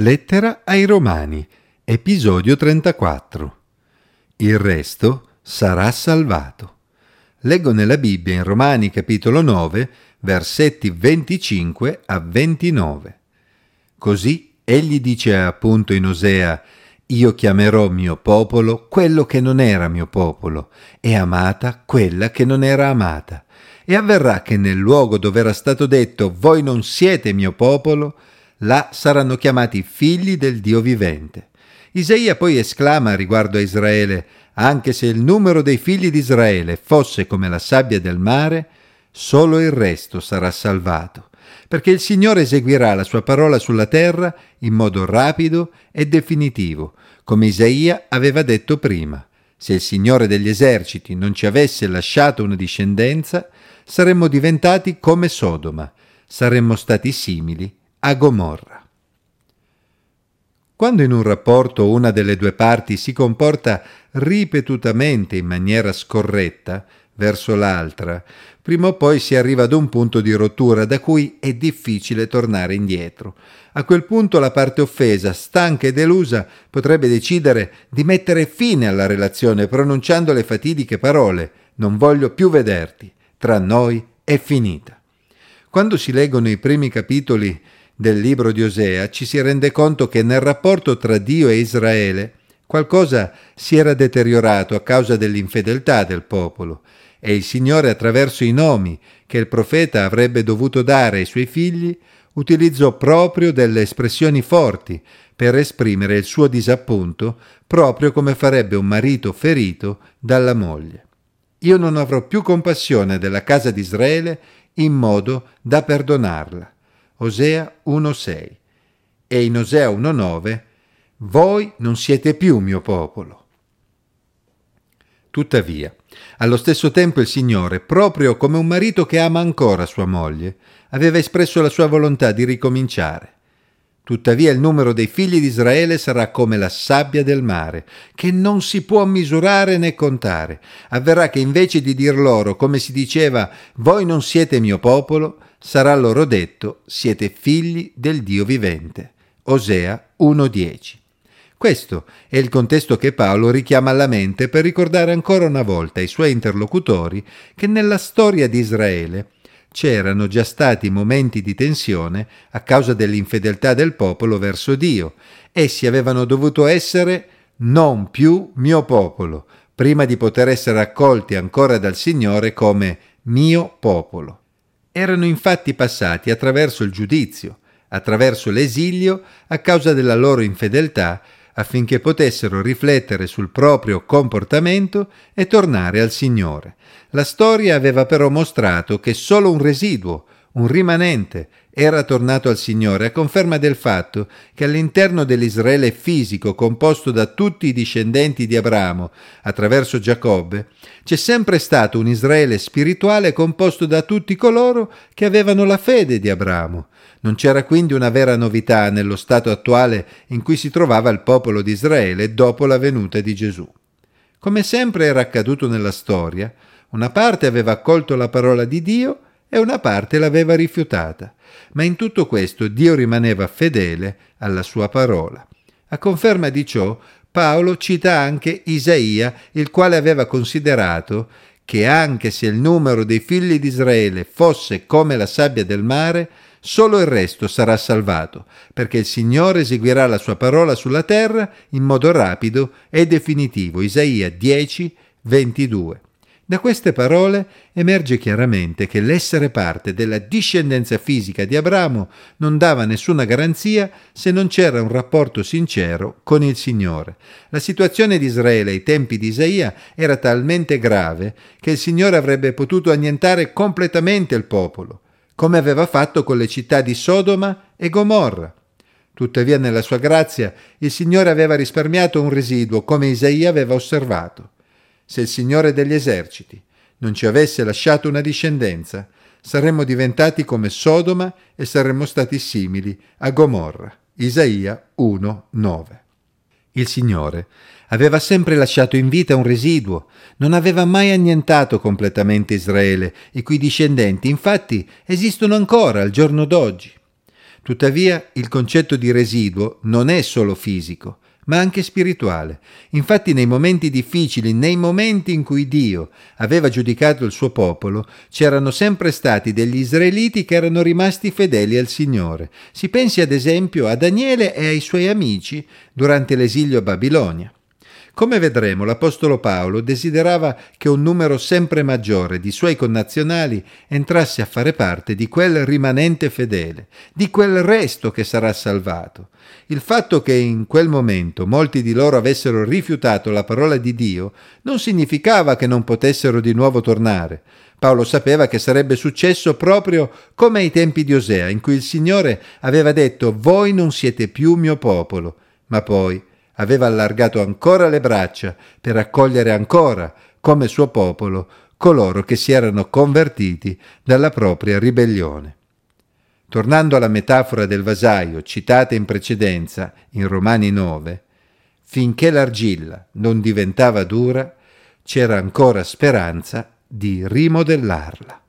Lettera ai Romani, episodio 34. Il resto sarà salvato. Leggo nella Bibbia in Romani capitolo 9, versetti 25 a 29. Così egli dice appunto in Osea, io chiamerò mio popolo quello che non era mio popolo, e amata quella che non era amata. E avverrà che nel luogo dove era stato detto, voi non siete mio popolo, là saranno chiamati figli del Dio vivente. Isaia poi esclama riguardo a Israele, anche se il numero dei figli di Israele fosse come la sabbia del mare, solo il resto sarà salvato, perché il Signore eseguirà la sua parola sulla terra in modo rapido e definitivo, come Isaia aveva detto prima. Se il Signore degli eserciti non ci avesse lasciato una discendenza, saremmo diventati come Sodoma, saremmo stati simili a Gomorra. Quando in un rapporto una delle due parti si comporta ripetutamente in maniera scorretta verso l'altra, prima o poi si arriva ad un punto di rottura da cui è difficile tornare indietro. A quel punto la parte offesa, stanca e delusa, potrebbe decidere di mettere fine alla relazione pronunciando le fatidiche parole Non voglio più vederti, tra noi è finita. Quando si leggono i primi capitoli del libro di Osea ci si rende conto che nel rapporto tra Dio e Israele qualcosa si era deteriorato a causa dell'infedeltà del popolo e il Signore attraverso i nomi che il profeta avrebbe dovuto dare ai suoi figli utilizzò proprio delle espressioni forti per esprimere il suo disappunto proprio come farebbe un marito ferito dalla moglie. Io non avrò più compassione della casa di Israele in modo da perdonarla. Osea 1.6 e in Osea 1.9 Voi non siete più mio popolo. Tuttavia, allo stesso tempo il Signore, proprio come un marito che ama ancora sua moglie, aveva espresso la sua volontà di ricominciare. Tuttavia il numero dei figli di Israele sarà come la sabbia del mare, che non si può misurare né contare. Avverrà che invece di dir loro, come si diceva, voi non siete mio popolo, sarà loro detto, siete figli del Dio vivente. Osea 1.10. Questo è il contesto che Paolo richiama alla mente per ricordare ancora una volta ai suoi interlocutori che nella storia di Israele c'erano già stati momenti di tensione a causa dell'infedeltà del popolo verso Dio. Essi avevano dovuto essere non più mio popolo, prima di poter essere accolti ancora dal Signore come mio popolo. Erano infatti passati attraverso il giudizio, attraverso l'esilio a causa della loro infedeltà, affinché potessero riflettere sul proprio comportamento e tornare al Signore. La storia aveva però mostrato che solo un residuo, un rimanente, era tornato al Signore a conferma del fatto che all'interno dell'Israele fisico composto da tutti i discendenti di Abramo attraverso Giacobbe c'è sempre stato un Israele spirituale composto da tutti coloro che avevano la fede di Abramo. Non c'era quindi una vera novità nello stato attuale in cui si trovava il popolo di Israele dopo la venuta di Gesù. Come sempre era accaduto nella storia, una parte aveva accolto la parola di Dio e una parte l'aveva rifiutata ma in tutto questo Dio rimaneva fedele alla sua parola. A conferma di ciò, Paolo cita anche Isaia, il quale aveva considerato che anche se il numero dei figli di Israele fosse come la sabbia del mare, solo il resto sarà salvato, perché il Signore eseguirà la sua parola sulla terra in modo rapido e definitivo. Isaia 10, 22. Da queste parole emerge chiaramente che l'essere parte della discendenza fisica di Abramo non dava nessuna garanzia se non c'era un rapporto sincero con il Signore. La situazione di Israele ai tempi di Isaia era talmente grave che il Signore avrebbe potuto annientare completamente il popolo, come aveva fatto con le città di Sodoma e Gomorra. Tuttavia nella sua grazia il Signore aveva risparmiato un residuo, come Isaia aveva osservato se il Signore degli eserciti non ci avesse lasciato una discendenza, saremmo diventati come Sodoma e saremmo stati simili a Gomorra. Isaia 1:9. Il Signore aveva sempre lasciato in vita un residuo, non aveva mai annientato completamente Israele, i cui discendenti infatti esistono ancora al giorno d'oggi. Tuttavia il concetto di residuo non è solo fisico, ma anche spirituale. Infatti nei momenti difficili, nei momenti in cui Dio aveva giudicato il suo popolo, c'erano sempre stati degli israeliti che erano rimasti fedeli al Signore. Si pensi ad esempio a Daniele e ai suoi amici durante l'esilio a Babilonia. Come vedremo, l'Apostolo Paolo desiderava che un numero sempre maggiore di suoi connazionali entrasse a fare parte di quel rimanente fedele, di quel resto che sarà salvato. Il fatto che in quel momento molti di loro avessero rifiutato la parola di Dio non significava che non potessero di nuovo tornare. Paolo sapeva che sarebbe successo proprio come ai tempi di Osea, in cui il Signore aveva detto Voi non siete più mio popolo, ma poi aveva allargato ancora le braccia per accogliere ancora, come suo popolo, coloro che si erano convertiti dalla propria ribellione. Tornando alla metafora del vasaio citata in precedenza in Romani 9, finché l'argilla non diventava dura, c'era ancora speranza di rimodellarla.